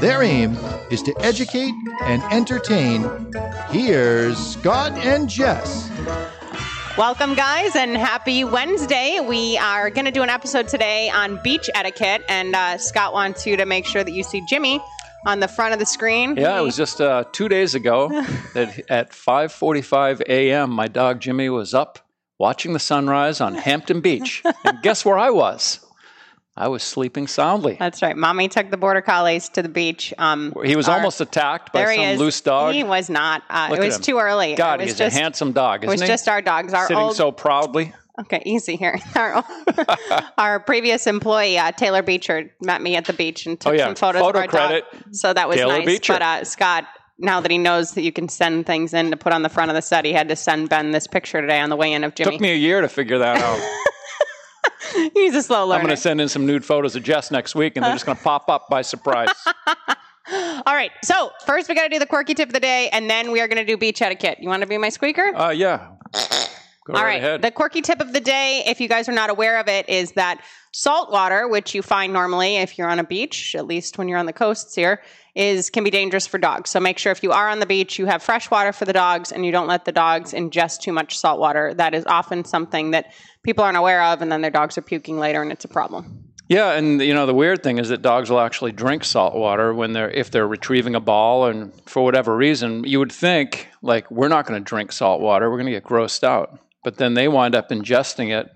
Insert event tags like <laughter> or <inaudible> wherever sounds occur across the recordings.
Their aim is to educate and entertain. Here's Scott and Jess. Welcome, guys, and happy Wednesday. We are going to do an episode today on beach etiquette, and uh, Scott wants you to make sure that you see Jimmy on the front of the screen. Yeah, it was just uh, two days ago <laughs> that at 5:45 a.m. my dog Jimmy was up watching the sunrise on Hampton Beach, and guess where I was? I was sleeping soundly. That's right. Mommy took the border collies to the beach. Um, He was our- almost attacked by some is. loose dog. He was not. Uh, it was too early. God, it was he's just, a handsome dog, It was he? just our dogs. Our Sitting old, so proudly. Okay, easy here. <laughs> Our, <laughs> our previous employee, uh, Taylor Beecher, met me at the beach and took Oh, yeah. some photos Photo of our credit, dog. So that was Taylor nice. Beecher. But uh, Scott, now that he knows that you can send things in to put on the front of the set, he had to send Ben this picture today on the way in of Jimmy. Took me a year to figure that out. <laughs> <laughs> He's a slow learner. I'm going to send in some nude photos of Jess next week, and they're just going to pop up by surprise. <laughs> All right. So first, we got to do the quirky tip of the day, and then we are going to do beach etiquette. You want to be my squeaker? Uh, yeah. Go All right, right. ahead. The quirky tip of the day, if you guys are not aware of it, is that salt water, which you find normally if you're on a beach, at least when you're on the coasts here, is can be dangerous for dogs. So make sure if you are on the beach, you have fresh water for the dogs and you don't let the dogs ingest too much salt water. That is often something that people aren't aware of and then their dogs are puking later and it's a problem. Yeah, and you know the weird thing is that dogs will actually drink salt water when they're if they're retrieving a ball and for whatever reason you would think like we're not going to drink salt water, we're going to get grossed out. But then they wind up ingesting it.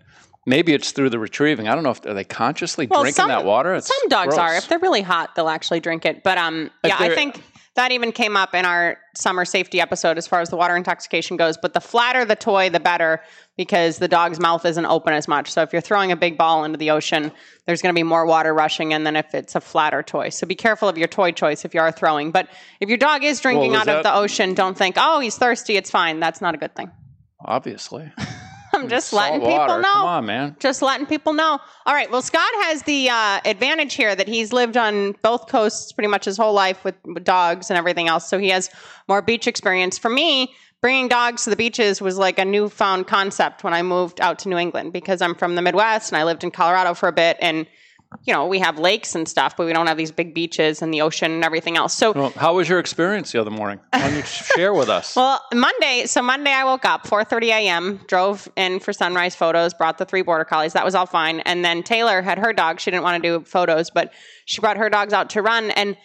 Maybe it's through the retrieving. I don't know if are they consciously drinking some, that water. It's some dogs gross. are. If they're really hot, they'll actually drink it. But um, yeah, I think that even came up in our summer safety episode as far as the water intoxication goes. But the flatter the toy, the better, because the dog's mouth isn't open as much. So if you're throwing a big ball into the ocean, there's going to be more water rushing in than if it's a flatter toy. So be careful of your toy choice if you are throwing. But if your dog is drinking Well, out is of the ocean, don't think, oh, he's thirsty. It's fine. That's not a good thing. obviously. <laughs> I'm just Salt letting people know. Come on, man. Just letting people know. All right. Well, Scott has the uh, advantage here that he's lived on both coasts pretty much his whole life with, with dogs and everything else. So he has more beach experience. For me, bringing dogs to the beaches was like a newfound concept when I moved out to New England because I'm from the Midwest and I lived in Colorado for a bit. And, you know, we have lakes and stuff, but we don't have these big beaches and the ocean and everything else. So, Well, how was your experience the other morning? Why don't you <laughs> share with us? well, Monday, so Monday I woke up 4:30 a.m., drove in for sunrise photos, brought the three border collies. That was all fine. And then Taylor had her dog. She didn't want to do photos, but she brought her dogs out to run and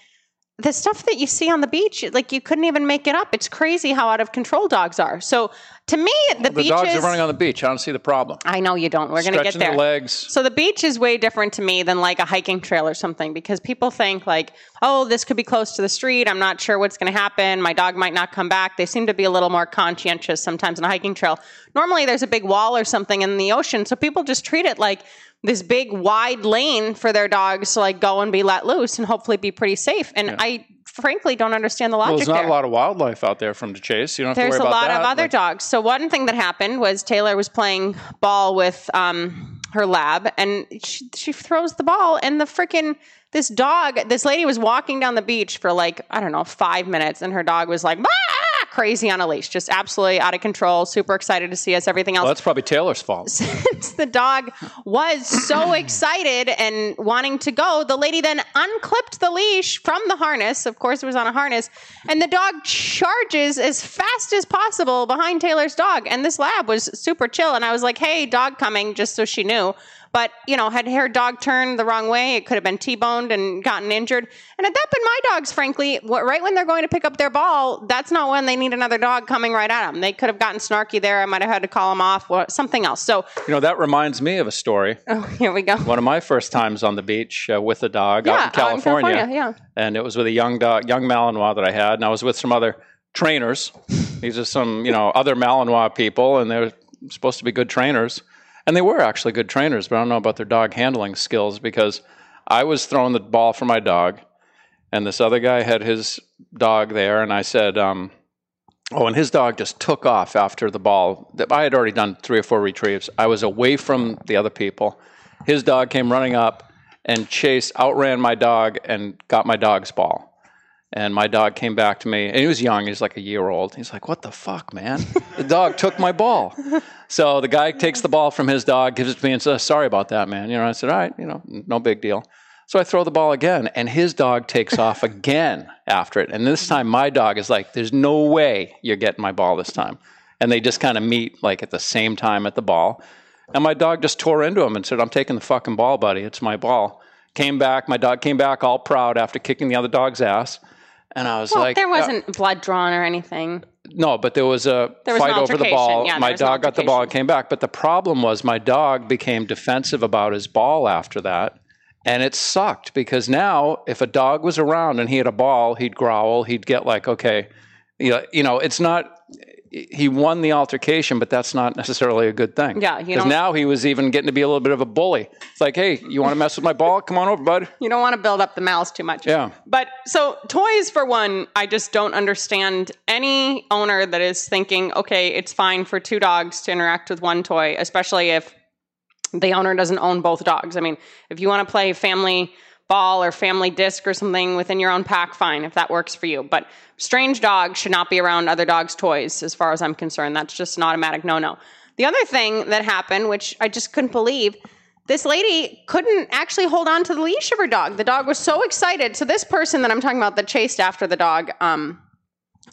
the stuff that you see on the beach, like you couldn't even make it up. It's crazy how out of control dogs are. So to me, the, beach. the beaches. dogs are running on the beach. I don't see the problem. I know you don't. We're going to get Stretching there. their legs. So the beach is way different to me than like a hiking trail or something because people think like, oh, this could be close to the street. I'm not sure what's going to happen. My dog might not come back. They seem to be a little more conscientious sometimes on a hiking trail. Normally there's a big wall or something in the ocean, so people just treat it like this big wide lane for their dogs to like go and be let loose and hopefully be pretty safe. And I frankly don't understand the logic Well, there's not there a lot of wildlife out there from to chase. You don't have there's to a worry about lot that. of other Like, dogs. So one thing that happened was Taylor was playing ball with um, her lab, and she, she throws the ball, and the freaking this dog, this lady was walking down the beach for like I don't know five minutes, and her dog was like. "Ah!" Crazy on a leash, just absolutely out of control. Super excited to see us. Everything else Well, that's probably Taylor's fault. <laughs> since the dog was so <coughs> excited and wanting to go, the lady then unclipped the leash from the harness. Of course, it was on a harness. And the dog charges as fast as possible behind Taylor's dog. And this lab was super chill. And I was like, hey, dog coming, just so she knew. But, you know, had her dog turned the wrong way, it could have been T boned and gotten injured. And had that been my dogs, frankly, right when they're going to pick up their ball, that's not when they need another dog coming right at them. They could have gotten snarky there. I might have had to call them off or something else. So, You know, that reminds me of a story. <laughs> oh, here we go. One of my first times on the beach uh, with a dog Yeah, out in out in California. California, yeah. And it was with a young dog, young Malinois that I had, and I was with some other trainers. <laughs> These are some, you know, other Malinois people, and they're supposed to be good trainers. And they were actually good trainers, but I don't know about their dog handling skills because I was throwing the ball for my dog, and this other guy had his dog there, and I said, um, "Oh," and his dog just took off after the ball. I had already done three or four retrieves. I was away from the other people. His dog came running up and chased, outran my dog, and got my dog's ball. And my dog came back to me, and he was young. He was like a year old. He's like, "What the fuck, man? The dog <laughs> took my ball." So the guy takes the ball from his dog, gives it to me, and says, "Sorry about that, man." You know, I said, "All right, you know, no big deal." So I throw the ball again, and his dog takes off <laughs> again after it. And this time, my dog is like, "There's no way you're getting my ball this time." And they just kind of meet like at the same time at the ball. And my dog just tore into him and said, "I'm taking the fucking ball, buddy. It's my ball." Came back. My dog came back all proud after kicking the other dog's ass. And I was Well, like, there uh, wasn't blood drawn or anything. no, but there was a There was fight over the ball. Yeah, my dog got the ball and came back. But the problem was my dog became defensive about his ball after that. And it sucked because now if a dog was around and he had a ball, he'd growl. He'd get like, okay, you know it's not, he won the altercation, but that's not necessarily a good thing. Yeah, Because now he was even getting to be a little bit of a bully. It's like, hey, you want to mess with my ball? Come on over, bud. You don't want to build up the malice too much. Yeah. But so toys for one, I just don't understand any owner that is thinking, okay, it's fine for two dogs to interact with one toy, especially if the owner doesn't own both dogs. I mean, if you want to play family ball or family disc or something within your own pack, fine, if that works for you. But strange dogs should not be around other dogs' toys, as far as I'm concerned. That's just an automatic no no. The other thing that happened, which I just couldn't believe, this lady couldn't actually hold on to the leash of her dog. The dog was so excited. So this person that I'm talking about that chased after the dog, um,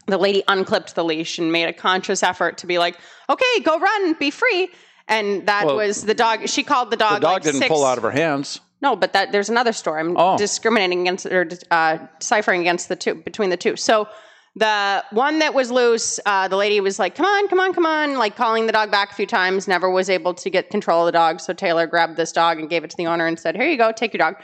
the lady unclipped the leash and made a conscious effort to be like, "Okay, go run, be free." And that Well, was the dog. She called the dog. The dog like didn't six- pull out of her hands. No, but that there's another story. I'm Oh. discriminating against or uh, deciphering against the two between the two. So the one that was loose, uh, the lady was like, "Come on, come on, come on!" Like calling the dog back a few times. Never was able to get control of the dog. So Taylor grabbed this dog and gave it to the owner and said, "Here you go, take your dog."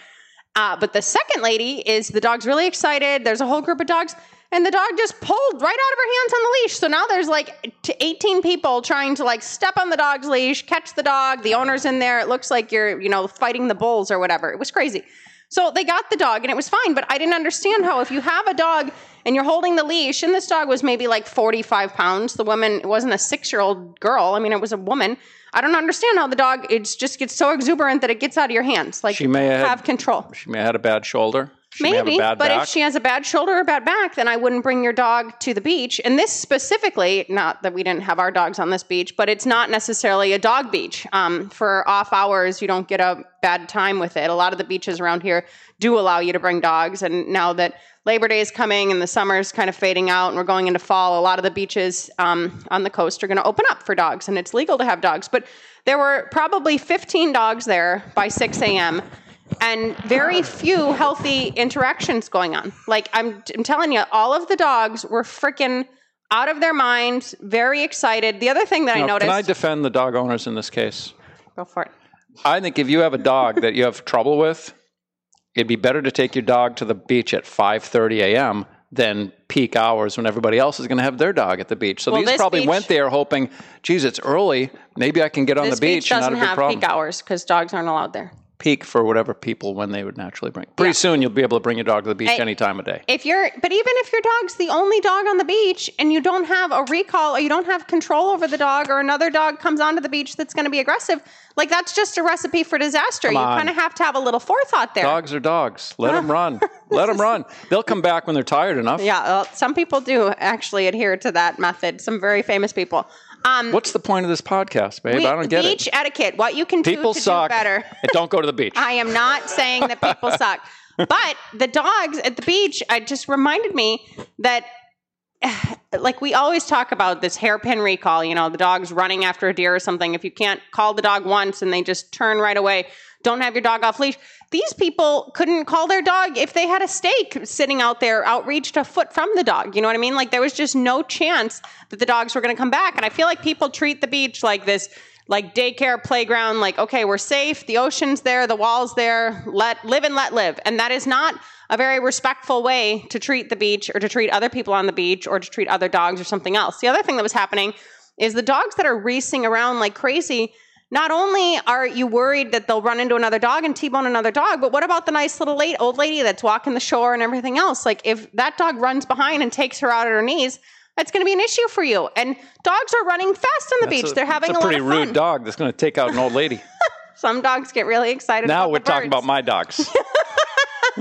Uh, but the second lady is the dog's really excited. There's a whole group of dogs, and the dog just pulled right out of her hands on the leash. So now there's like 18 people trying to like step on the dog's leash, catch the dog. The owner's in there. It looks like you're, you know, fighting the bulls or whatever. It was crazy. So they got the dog and it was fine. But I didn't understand how if you have a dog and you're holding the leash, and this dog was maybe like 45 pounds. The woman it wasn't a six year old girl. I mean, it was a woman. I don't understand how the dog it just gets so exuberant that it gets out of your hands. Like She may have- have control. She may have had a bad shoulder. She Maybe, but back. if she has a bad shoulder or bad back, then I wouldn't bring your dog to the beach. And this specifically, not that we didn't have our dogs on this beach, but it's not necessarily a dog beach. Um, for off hours, you don't get a bad time with it. A lot of the beaches around here do allow you to bring dogs. And now that Labor Day is coming and the summer's kind of fading out and we're going into fall, a lot of the beaches um, on the coast are going to open up for dogs and it's legal to have dogs. But there were probably 15 dogs there by 6 a.m and very few healthy interactions going on. Like I'm, I'm telling you, all of the dogs were freaking out of their minds, very excited. The other thing that I noticed, Can I defend the dog owners in this case? go for it. I think if you have a dog that you have trouble with, it'd be better to take your dog to the beach at 5:30 a.m. than peak hours when everybody else is going to have their dog at the beach. So Well, these probably beach- went there hoping, geez, it's early. Maybe I can get on the beach. This beach doesn't not a big have problem. peak hours because dogs aren't allowed there. Peak for whatever people when they would naturally bring. Pretty Yeah. soon you'll be able to bring your dog to the beach Hey, any time of day. If you're, but even if your dog's the only dog on the beach and you don't have a recall or you don't have control over the dog or another dog comes onto the beach that's going to be aggressive, like that's just a recipe for disaster. you kind of have to have a little forethought there. Dogs are dogs. Let them <laughs> run. Let them run. They'll come back when they're tired enough. Yeah, well, some people do actually adhere to that method. Some very famous people. Um, What's the point of this podcast, babe? we- I don't get beach it. etiquette. What you can People do to suck. do better. and don't go to the beach. <laughs> I am not saying that people <laughs> suck, but the dogs at the beach. I just reminded me that. <sighs> Like we always talk about this hairpin recall, you know, the dog's running after a deer or something. If you can't call the dog once and they just turn right away, don't have your dog off leash. These people couldn't call their dog if they had a stake sitting out there outreached a foot from the dog. You know what I mean? Like there was just no chance that the dogs were going to come back. And I feel like people treat the beach like this like daycare playground like okay we're safe the ocean's there the wall's there let live and let live and that is not a very respectful way to treat the beach or to treat other people on the beach or to treat other dogs or something else the other thing that was happening is the dogs that are racing around like crazy not only are you worried that they'll run into another dog and T-bone another dog, but what about the nice little late, old lady that's walking the shore and everything else? Like if that dog runs behind and takes her out at her knees, that's going to be an issue for you. And dogs are running fast on the That's beach. a- They're having a, a pretty rude dog that's going to take out an old lady. <laughs> Some dogs get really excited. now we're talking about my dogs. <laughs>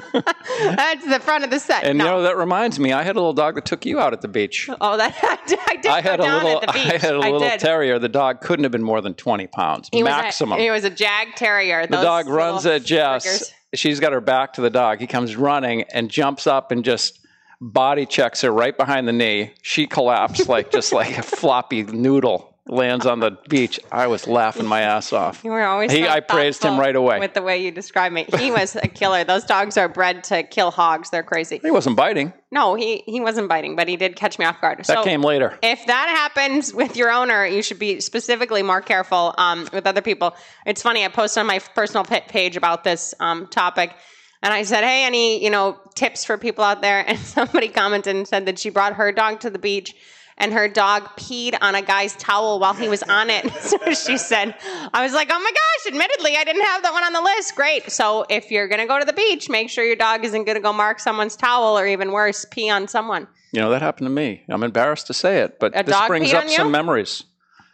<laughs> That's the front of the set. And no. you know that reminds me, I had a little dog that took you out at the beach. oh, that <laughs> I did, I had a little, at the beach. I had a little did. terrier. The dog couldn't have been more than twenty pounds He maximum. he was a Jagd Terrier. the dog runs at Jess. Friggers. She's got her back to the dog. He comes running and jumps up and just body checks her right behind the knee. She collapsed like just like a <laughs> floppy noodle. Lands on the beach. I was laughing my ass off. You were always. He- so I praised him right away. with the way you describe me. He was a killer. Those dogs are bred to kill hogs. They're crazy. He wasn't biting. No, he he wasn't biting, but he did catch me off guard. That so came later. if that happens with your owner, you should be specifically more careful um, with other people. It's funny. I posted on my personal page about this um, topic, and I said, "Hey, any you know tips for people out there?" <laughs> And somebody commented and said that she brought her dog to the beach. And her dog peed on a guy's towel while he was on it. <laughs> So she said, I was like, oh my gosh, admittedly, I didn't have that one on the list. Great. So if you're going to go to the beach, make sure your dog isn't going to go mark someone's towel or even worse, pee on someone. You know that happened to me. I'm embarrassed to say it, but A this dog brings peed up some memories.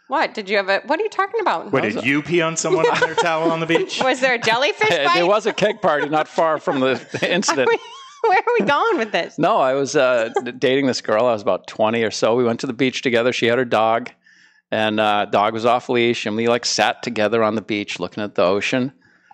What? Did you have a, what are you talking about? Wait, did you pee on someone on their towel on the <laughs> beach? Was there a jellyfish <laughs> bite? There was a keg party not far from the incident. <laughs> Where are we going with this? No, I was uh, dating this girl. I was about 20 or so. We went to the beach together. She had her dog, and uh, dog was off leash, and we like sat together on the beach looking at the ocean.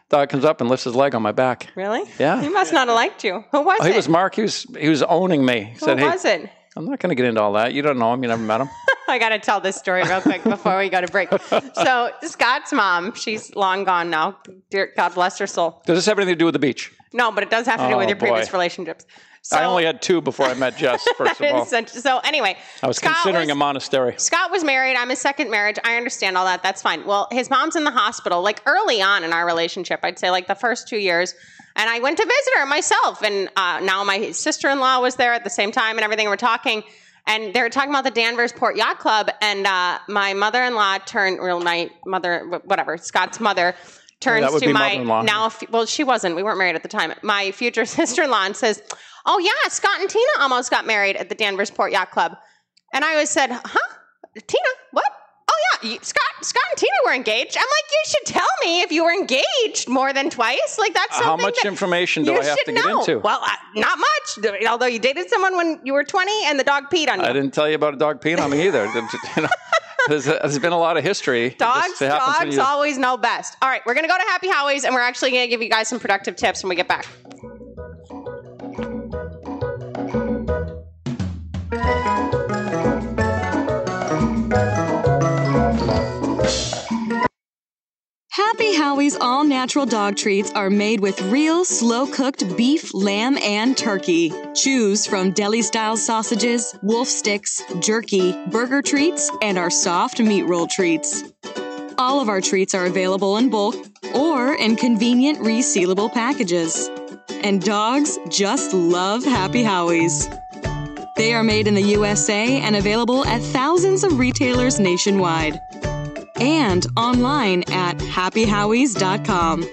Dog comes up and lifts his leg on my back. Really? Yeah. He must not have liked you. Who was Oh, it? he was Mark. He was he was owning me. He Who said, "Hey, was it? I'm not going to get into all that. You don't know him. You never met him." <laughs> I got to tell this story real quick before we go to break. <laughs> So Scott's mom, she's long gone now. Dear God bless her soul. Does this have anything to do with the beach? No, but it does have to do Oh, with your previous relationships. So, I only had two before I met Jess. <laughs> First of all, so, so anyway, I was Scott considering was- a monastery. Scott was married. I'm his second marriage. I understand all that. That's fine. Well, his mom's in the hospital, like early on in our relationship. I'd say like the first two years. And I went to visit her myself. And uh, now my sister in law was there at the same time and everything. We're talking. And they were talking about the Danversport Yacht Club. And uh, my mother in law turned, well, my mother, whatever, Scott's mother turns to my now, well, she wasn't. We weren't married at the time. My future <laughs> sister in law and says, Oh, yeah, Scott and Tina almost got married at the Danversport Yacht Club. And I always said, huh? Tina, what? Oh yeah, you, Scott, Scott and Tina were engaged. I'm like, you should tell me if you were engaged more than twice. Like that's something How much that information do I have to get into? Well, uh, not much. Although you dated someone when you were 20 and the dog peed on you. I didn't tell you about a dog peeing on me either. <laughs> There's, there's been a lot of history. Dogs, just happens when dogs you- always know best. All right, we're gonna go to Happy Howie's and we're actually gonna give you guys some productive tips when we get back. Happy Howie's all natural dog treats are made with real slow cooked beef, lamb, and turkey. Choose from deli style sausages, wolf sticks, jerky, burger treats, and our soft meat roll treats. All of our treats are available in bulk or in convenient resealable packages. And dogs just love Happy Howie's. They are made in the USA and available at thousands of retailers nationwide and online at happyhowies.com.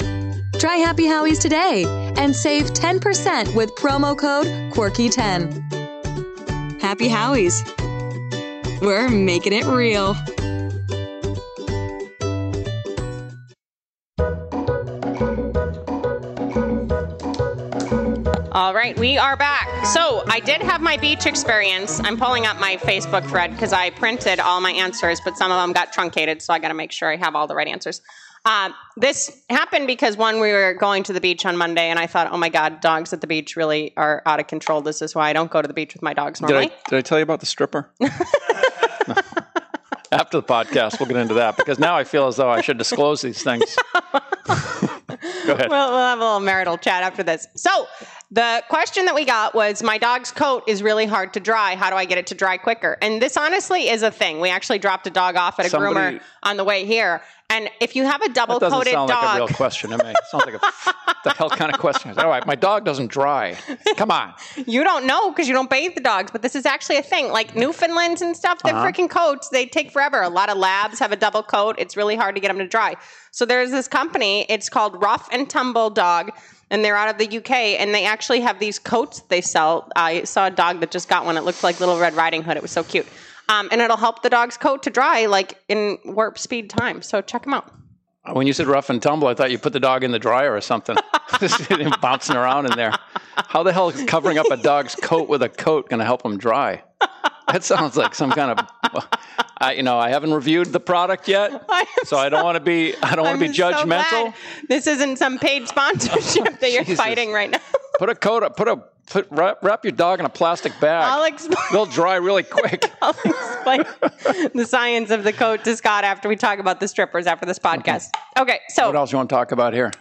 Try Happy Howie's today and save 10% with promo code Quirky10. Happy Howie's. We're making it real. All right, we are back. So I did have my beach experience. I'm pulling up my Facebook thread because I printed all my answers, but some of them got truncated, so I got to make sure I have all the right answers. Um, this happened because one, we were going to the beach on Monday, and I thought, oh my God, dogs at the beach really are out of control. This is why I don't go to the beach with my dogs Did I, normally. did I tell you about the stripper? <laughs> <laughs> After the podcast, we'll get into that because now I feel as though I should disclose these things. <laughs> Go ahead. We'll, we'll have a little marital chat after this. So, the question that we got was My dog's coat is really hard to dry. How do I get it to dry quicker? And this honestly is a thing. We actually dropped a dog off at a Somebody- groomer on the way here. And if you have a double That doesn't coated sound like a real question to me. sounds like a <laughs> the hell kind of question. All right, my dog doesn't dry. Come on. <laughs> you don't know because you don't bathe the dogs, but this is actually a thing. Like Newfoundlands and stuff, their Uh-huh. freaking coats, they take forever. A lot of labs have a double coat. It's really hard to get them to dry. So there's this company, it's called Ruff and Tumble Dog, and they're out of the UK, and they actually have these coats they sell. I saw a dog that just got one. It looked like Little Red Riding Hood. It was so cute. Um, and it'll help the dog's coat to dry like in warp speed time. So check them out. When you said rough and tumble, I thought you put the dog in the dryer or something, <laughs> <laughs> just bouncing around in there. How the hell is covering up a dog's coat with a coat going to help him dry? That sounds like some kind of. I, you know, I haven't reviewed the product yet, <laughs> I so I don't want to be. I don't want to be judgmental. glad This isn't some paid sponsorship that you're <laughs> Jesus. fighting right now. <laughs> Put a coat. Up. Put a put wrap, wrap your dog in a plastic bag. I'll explain. They'll dry really quick. I'll explain the science of the coat to Scott after we talk about the strippers after this podcast. Okay, What so what else you want to talk about here?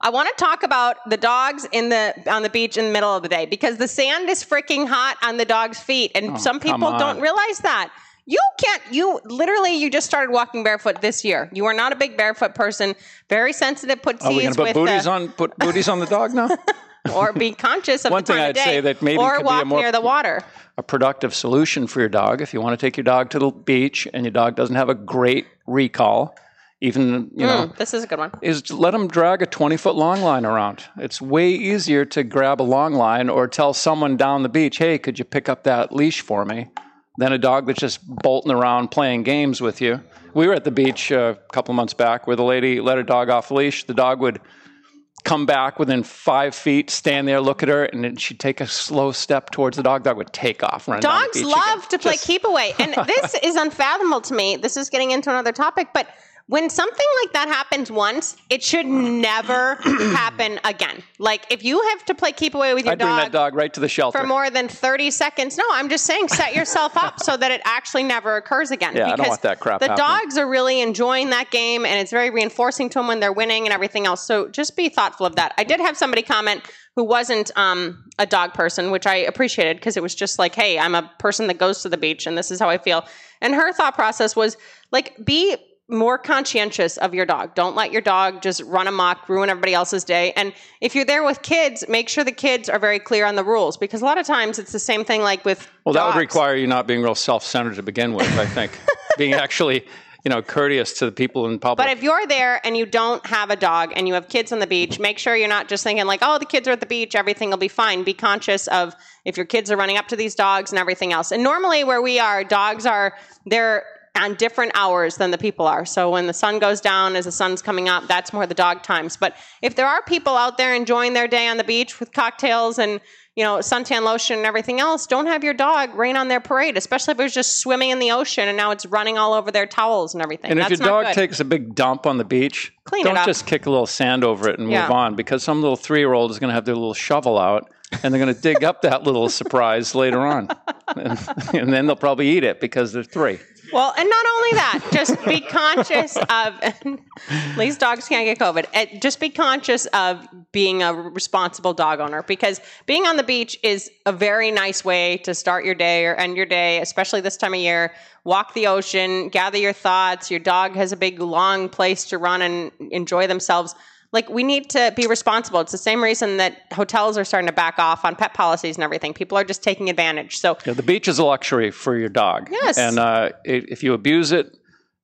I want to talk about the dogs in the on the beach in the middle of the day because the sand is freaking hot on the dog's feet, and oh, some Oh, come people don't realize that. You can't. You literally you just started walking barefoot this year. You are not a big barefoot person. Very sensitive Are we going to put with booties the, on? Put booties on the dog now? <laughs> or be conscious of One the time thing of I'd day, say that maybe or could be a walk more- near the water. a productive solution for your dog if you want to take your dog to the beach and your dog doesn't have a great recall even you know Mm, this is a good one. is let them drag a 20 foot long line around it's way easier to grab a long line or tell someone down the beach hey could you pick up that leash for me than a dog that's just bolting around playing games with you we were at the beach uh, a couple of months back where the lady let her dog off leash the dog would come back within five feet, stand there, look at her, and then she'd take a slow step towards the dog. Dog would take off, run Dogs love again. to play Just- keep away. And <laughs> this is unfathomable to me. This is getting into another topic, but when something like that happens once, it should never <clears throat> happen again. Like if you have to play keep away with your I'd bring that dog, dog right to the shelter. for more than 30 seconds. No, I'm just saying set yourself up so that it actually never occurs again. <laughs> Yeah, I don't want that crap The happening. dogs are really enjoying that game and it's very reinforcing to them when they're winning and everything else. So just be thoughtful of that. I did have somebody comment who wasn't um, a dog person, which I appreciated because it was just like, hey, I'm a person that goes to the beach and this is how I feel. And her thought process was like, be more conscientious of your dog. Don't let your dog just run amok, ruin everybody else's day. And if you're there with kids, make sure the kids are very clear on the rules because a lot of times it's the same thing like with well, that would require you not being real self-centered to begin with. I think <laughs> being actually, you know, courteous to the people in public. But if you're there and you don't have a dog and you have kids on the beach, make sure you're not just thinking like, "Oh, the kids are at the beach, everything will be fine." Be conscious of if your kids are running up to these dogs and everything else. And normally where we are, dogs are they're on different hours than the people are. So when the sun goes down as the sun's coming up, that's more the dog times. But if there are people out there enjoying their day on the beach with cocktails and you know, suntan lotion and everything else, don't have your dog rain on their parade, especially if it was just swimming in the ocean and now it's running all over their towels and everything. and That's if your dog good. takes a big dump on the beach, Clean it don't just kick a little sand over it and Yeah. move on because some little three-year-old is going to have their little shovel out and they're going to dig up that little surprise later on, and, <laughs> and then they'll probably eat it because they're three. Well, and not only that, just be conscious of. <laughs> Least dogs can't get COVID. Just be conscious of being a responsible dog owner because being on the beach is a very nice way to start your day or end your day, especially this time of year. Walk the ocean, gather your thoughts. Your dog has a big, long place to run and enjoy themselves. Like we need to be responsible. It's the same reason that hotels are starting to back off on pet policies and everything. People are just taking advantage. So Yeah, the beach is a luxury for your dog. Yes. And uh, i if you abuse it,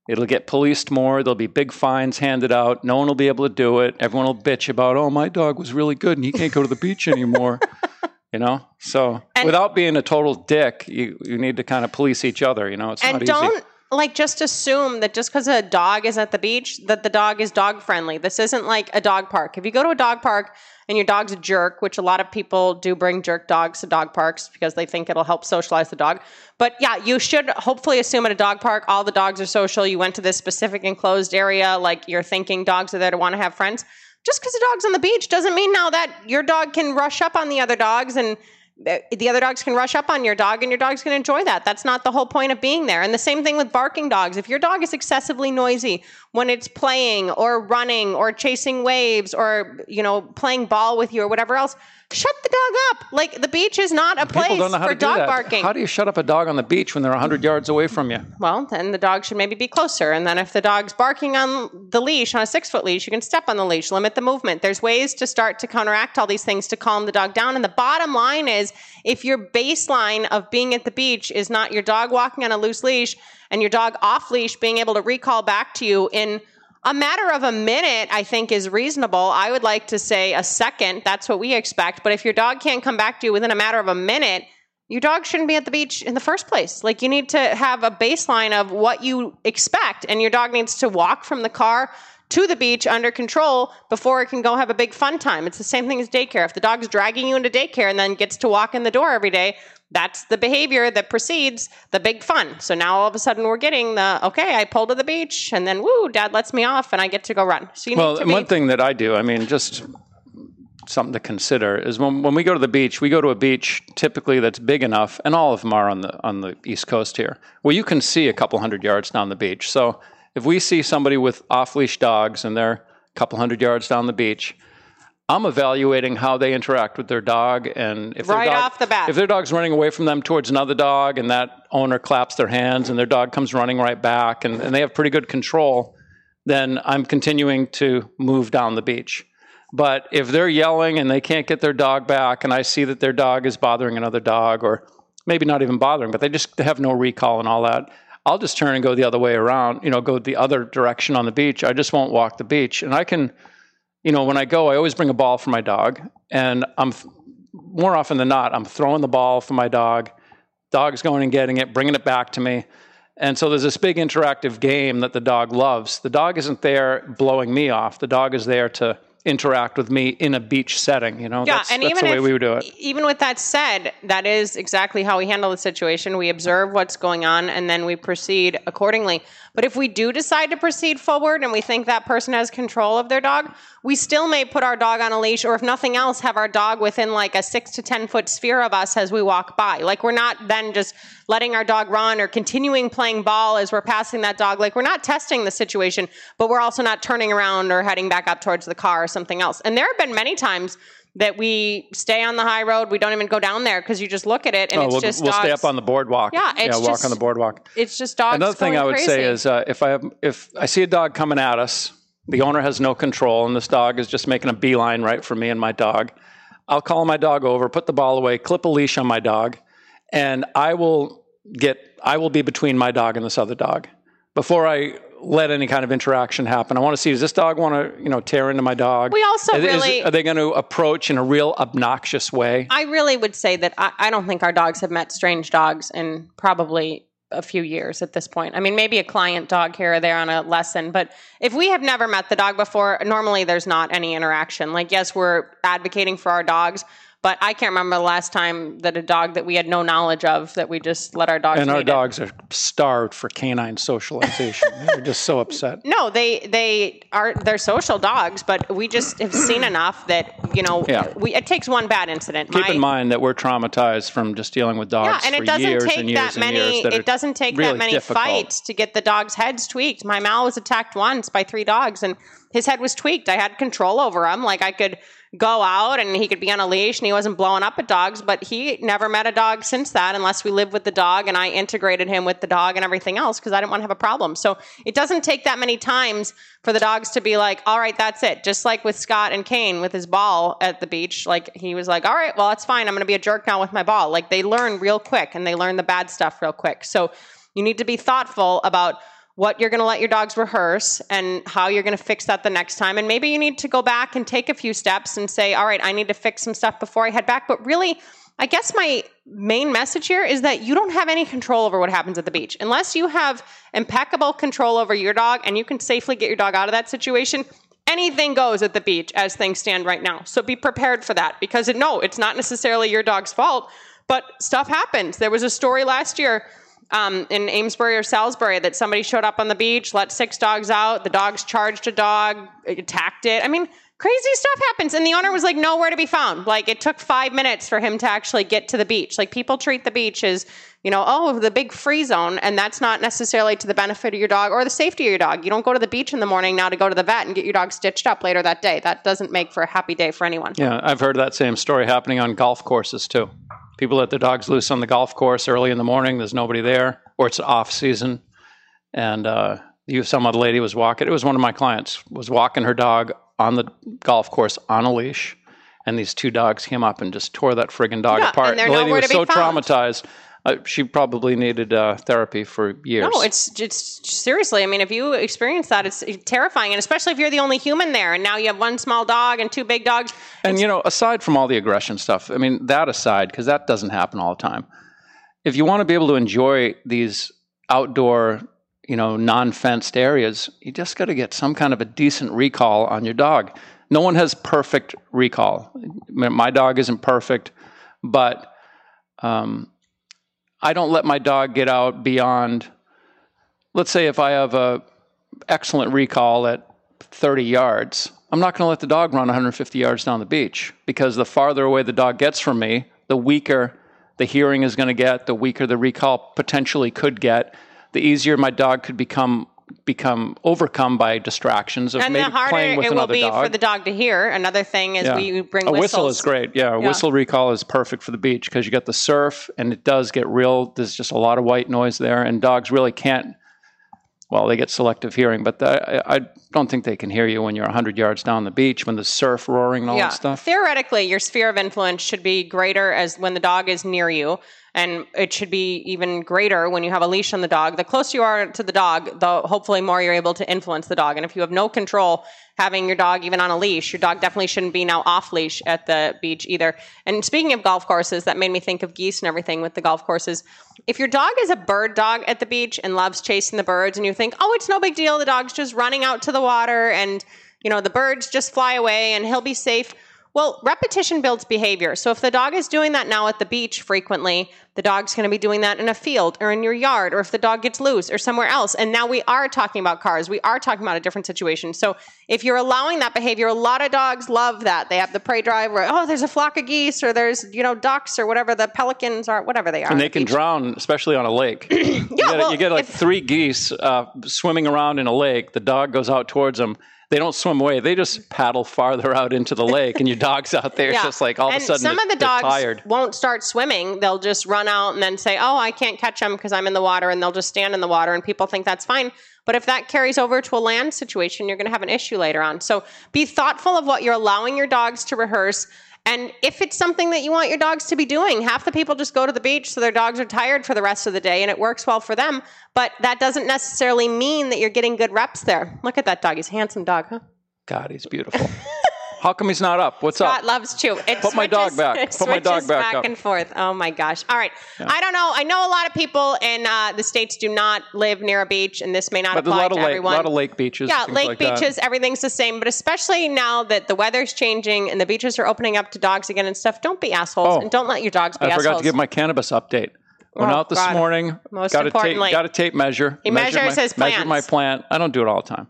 it'll get policed more. There'll be big fines handed out. No one will be able to do it. Everyone will bitch about, oh, my dog was really good and he can't go to the beach anymore. <laughs> you know? So And- without being a total dick, you, you need to kind of police each other. You know, it's and not easy. Like just assume that just because a dog is at the beach that the dog is dog friendly. This isn't like a dog park. If you go to a dog park and your dog's a jerk which a lot of people do bring jerk dogs to dog parks because they think it'll help socialize the dog. But yeah you should hopefully assume at a dog park all the dogs are social. You went to this specific enclosed area like you're thinking dogs are there to want to have friends. Just because the dog's on the beach doesn't mean now that your dog can rush up on the other dogs and the the other dogs can rush up on your dog and your dog's going to enjoy that. That's not the whole point of being there. And the same thing with barking dogs. If your dog is excessively noisy when it's playing or running or chasing waves or, you know, playing ball with you or whatever else, shut the dog up. Like the beach is not a place don't know how for do dog barking. How do you shut up a dog on the beach when they're 100 yards away from you? well, then the dog should maybe be closer. And then if the dog's barking on the leash, on a six foot leash, you can step on the leash, limit the movement. There's ways to start to counteract all these things to calm the dog down. And the bottom line is if your baseline of being at the beach is not your dog walking on a loose leash and your dog off leash being able to recall back to you in a matter of a minute, I think, is reasonable. I would like to say a second. That's what we expect. But if your dog can't come back to you within a matter of a minute, your dog shouldn't be at the beach in the first place. Like you need to have a baseline of what you expect, and your dog needs to walk from the car to the beach under control before it can go have a big fun time. It's the same thing as daycare. If the dog's dragging you into daycare and then gets to walk in the door every day, that's the behavior that precedes the big fun. So now all of a sudden we're getting the okay, I pull to the beach and then woo, dad lets me off and I get to go run. So you Well, need to be one thing that I do, I mean, just something to consider is when, when we go to the beach, we go to a beach typically that's big enough, and all of them are on the on the east coast here, where you can see a couple hundred yards down the beach. So if we see somebody with off leash dogs and they're a couple hundred yards down the beach, I'm evaluating how they interact with their dog, and if Right their dog, off the bat. if their dog's running away from them towards another dog, and that owner claps their hands, and their dog comes running right back, and, and they have pretty good control, then I'm continuing to move down the beach. But if they're yelling and they can't get their dog back, and I see that their dog is bothering another dog, or maybe not even bothering, but they just have no recall and all that, I'll just turn and go the other way around, you know, go the other direction on the beach. I just won't walk the beach. And I can, you know, when I go, I always bring a ball for my dog. And I'm more often than not, I'm throwing the ball for my dog. Dog's going and getting it, bringing it back to me. And so there's this big interactive game that the dog loves. The dog isn't there blowing me off. The dog is there to interact with me in a beach setting. You know, Yeah, that's, and that's even the way if, we would do it. Even with that said, that is exactly how we handle the situation. We observe what's going on and then we proceed accordingly. But if we do decide to proceed forward and we think that person has control of their dog, we still may put our dog on a leash, or if nothing else, have our dog within like a six to 10 foot sphere of us as we walk by. Like we're not then just letting our dog run or continuing playing ball as we're passing that dog. Like we're not testing the situation, but we're also not turning around or heading back up towards the car or something else. And there have been many times that we stay on the high road. We don't even go down there because you just look at it and Oh, it's we'll, just we'll stay up on the boardwalk. Yeah, it's yeah, walk on the boardwalk. It's just dogs. Another thing I would crazy. say is uh, if I have, if I see a dog coming at us, the owner has no control, and this dog is just making a beeline right for me and my dog. I'll call my dog over, put the ball away, clip a leash on my dog, and I will get I will be between my dog and this other dog before I let any kind of interaction happen. I want to see does this dog want to you know tear into my dog? We also Is- is- really- are they going to approach in a real obnoxious way? I really would say that I, I don't think our dogs have met strange dogs in probably a few years at this point. I mean, maybe a client dog here or there on a lesson, but if we have never met the dog before, normally there's not any interaction. Like, yes, we're advocating for our dogs, but I can't remember the last time that a dog that we had no knowledge of that we just let our dogs and our meet it. dogs are starved for canine socialization. <laughs> They're just so upset. No, they they are they're social dogs, but we just have seen enough that you know Yeah. we it takes one bad incident. Keep My- in mind that we're traumatized from just dealing with dogs Yeah, and it doesn't take that many. That It doesn't take really that many difficult. fights to get the dog's heads tweaked. My Mal was attacked once by three dogs, and his head was tweaked. I had control over him. Like I could go out and he could be on a leash, and he wasn't blowing up at dogs. But he never met a dog since that, unless we lived with the dog, and I integrated him with the dog and everything else because I didn't want to have a problem. So it doesn't take that many times for the dogs to be like, "All right, that's it." Just like with Scott and Kane with his ball at the beach, like he was like, "All right, well, that's fine. I'm going to be a jerk now with my ball." Like they learn real quick and they learn the bad stuff real quick. So you need to be thoughtful about what you're going to let your dogs rehearse and how you're going to fix that the next time. And maybe you need to go back and take a few steps and say, all right, I need to fix some stuff before I head back. But really, I guess my main message here is that you don't have any control over what happens at the beach. Unless you have impeccable control over your dog and you can safely get your dog out of that situation, anything goes at the beach as things stand right now. So be prepared for that because it, no, it's not necessarily your dog's fault, but stuff happens. There was a story last year um, in Amesbury or Salisbury that somebody showed up on the beach, let six dogs out. The dogs charged a dog, attacked it. I mean, crazy stuff happens. And the owner was like nowhere to be found. Like it took five minutes for him to actually get to the beach. Like people treat the beach as, you know, oh, the big free zone. And that's not necessarily to the benefit of your dog or the safety of your dog. You don't go to the beach in the morning now to go to the vet and get your dog stitched up later that day. That doesn't make for a happy day for anyone. Yeah, I've heard that same story happening on golf courses too. People let their dogs loose on the golf course early in the morning. There's nobody there, or it's off season, and uh, you some other lady was walking. It was one of my clients was walking her dog on the golf course on a leash, and these two dogs came up and just tore that friggin' dog Yeah, apart. and the lady was so found. traumatized. Uh, she probably needed uh, therapy for years. No, it's it's seriously. I mean, if you experience that, it's terrifying, and especially if you're the only human there, and now you have one small dog and two big dogs. And you know, aside from all the aggression stuff, I mean, that aside, because that doesn't happen all the time. If you want to be able to enjoy these outdoor, you know, non-fenced areas, you just got to get some kind of a decent recall on your dog. No one has perfect recall. My dog isn't perfect, but um, I don't let my dog get out beyond. Let's say if I have a excellent recall at 30 yards, I'm not going to let the dog run 150 yards down the beach because the farther away the dog gets from me, the weaker the hearing is going to get, the weaker the recall potentially could get, the easier my dog could become become overcome by distractions of And maybe the harder playing with it will another be dog. for the dog to hear. Another thing is Yeah. we bring a whistles. whistle is great. Yeah, a Yeah. whistle recall is perfect for the beach because you got the surf and it does get real. There's just a lot of white noise there, and dogs really can't. Well, they get selective hearing, but the, I, I don't think they can hear you when you're 100 yards down the beach when the surf roaring and all that stuff. Theoretically, your sphere of influence should be greater as when the dog is near you, and it should be even greater when you have a leash on the dog. The closer you are to the dog, the hopefully more you're able to influence the dog. And if you have no control having your dog even on a leash, your dog definitely shouldn't be now off leash at the beach either. And speaking of golf courses, that made me think of geese and everything with the golf courses. If your dog is a bird dog at the beach and loves chasing the birds, and you think, oh, it's no big deal, the dog's just running out to the water and you know the birds just fly away and he'll be safe. Well, repetition builds behavior. So if the dog is doing that now at the beach frequently, the dog's going to be doing that in a field or in your yard, or if the dog gets loose or somewhere else. And now we are talking about cars. We are talking about a different situation. So if you're allowing that behavior, a lot of dogs love that. They have the prey drive where, oh, there's a flock of geese or there's, you know, ducks or whatever the pelicans are, whatever they are. and they the can drown, especially on a lake. <clears throat> you, get, well, you get like if- three geese uh, swimming around in a lake. The dog goes out towards them. They don't swim away. They just mm-hmm. paddle farther out into the lake, and your <laughs> dog's out there Yeah. just like all and of a sudden some of the dogs tired. won't start swimming. They'll just run out and then say, "Oh, I can't catch them because I'm in the water," and they'll just stand in the water, and people think that's fine. But if that carries over to a land situation, you're going to have an issue later on. So be thoughtful of what you're allowing your dogs to rehearse. And if it's something that you want your dogs to be doing, half the people just go to the beach so their dogs are tired for the rest of the day and it works well for them. But that doesn't necessarily mean that you're getting good reps there. Look at that dog. He's a handsome dog, huh? God, he's beautiful. <laughs> How come he's not up? What's Scott up? Scott loves chew. It Put my dog back. <laughs> Put my dog switches back up. and forth. Oh my gosh! All right, I don't know. I know a lot of people in uh, the states do not live near a beach, and this may not But a apply to lake, everyone. lot of lake beaches. yeah, lake like that. beaches, everything's the same. But especially now that the weather's changing and the beaches are opening up to dogs again and stuff, don't be assholes Oh. and don't let your dogs be I assholes. forgot to give my cannabis update. Went Oh, out this God. morning. Most got a tape, importantly. got a tape measure. He measures my, his Measured my plant. I don't do it all the time.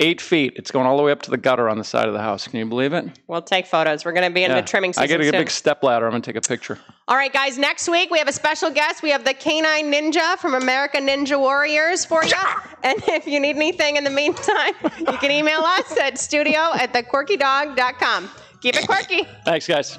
Eight feet. It's going all the way up to the gutter on the side of the house. Can you believe it? we'll take photos. We're going to be in Yeah. the trimming season I got a soon. big step ladder. I'm going to take a picture. All right, guys, next week we have a special guest. We have the Canine Ninja from American Ninja Warriors for you. and if you need anything in the meantime, you can email us at studio at thequirkydog.com. Keep it quirky. Thanks, guys.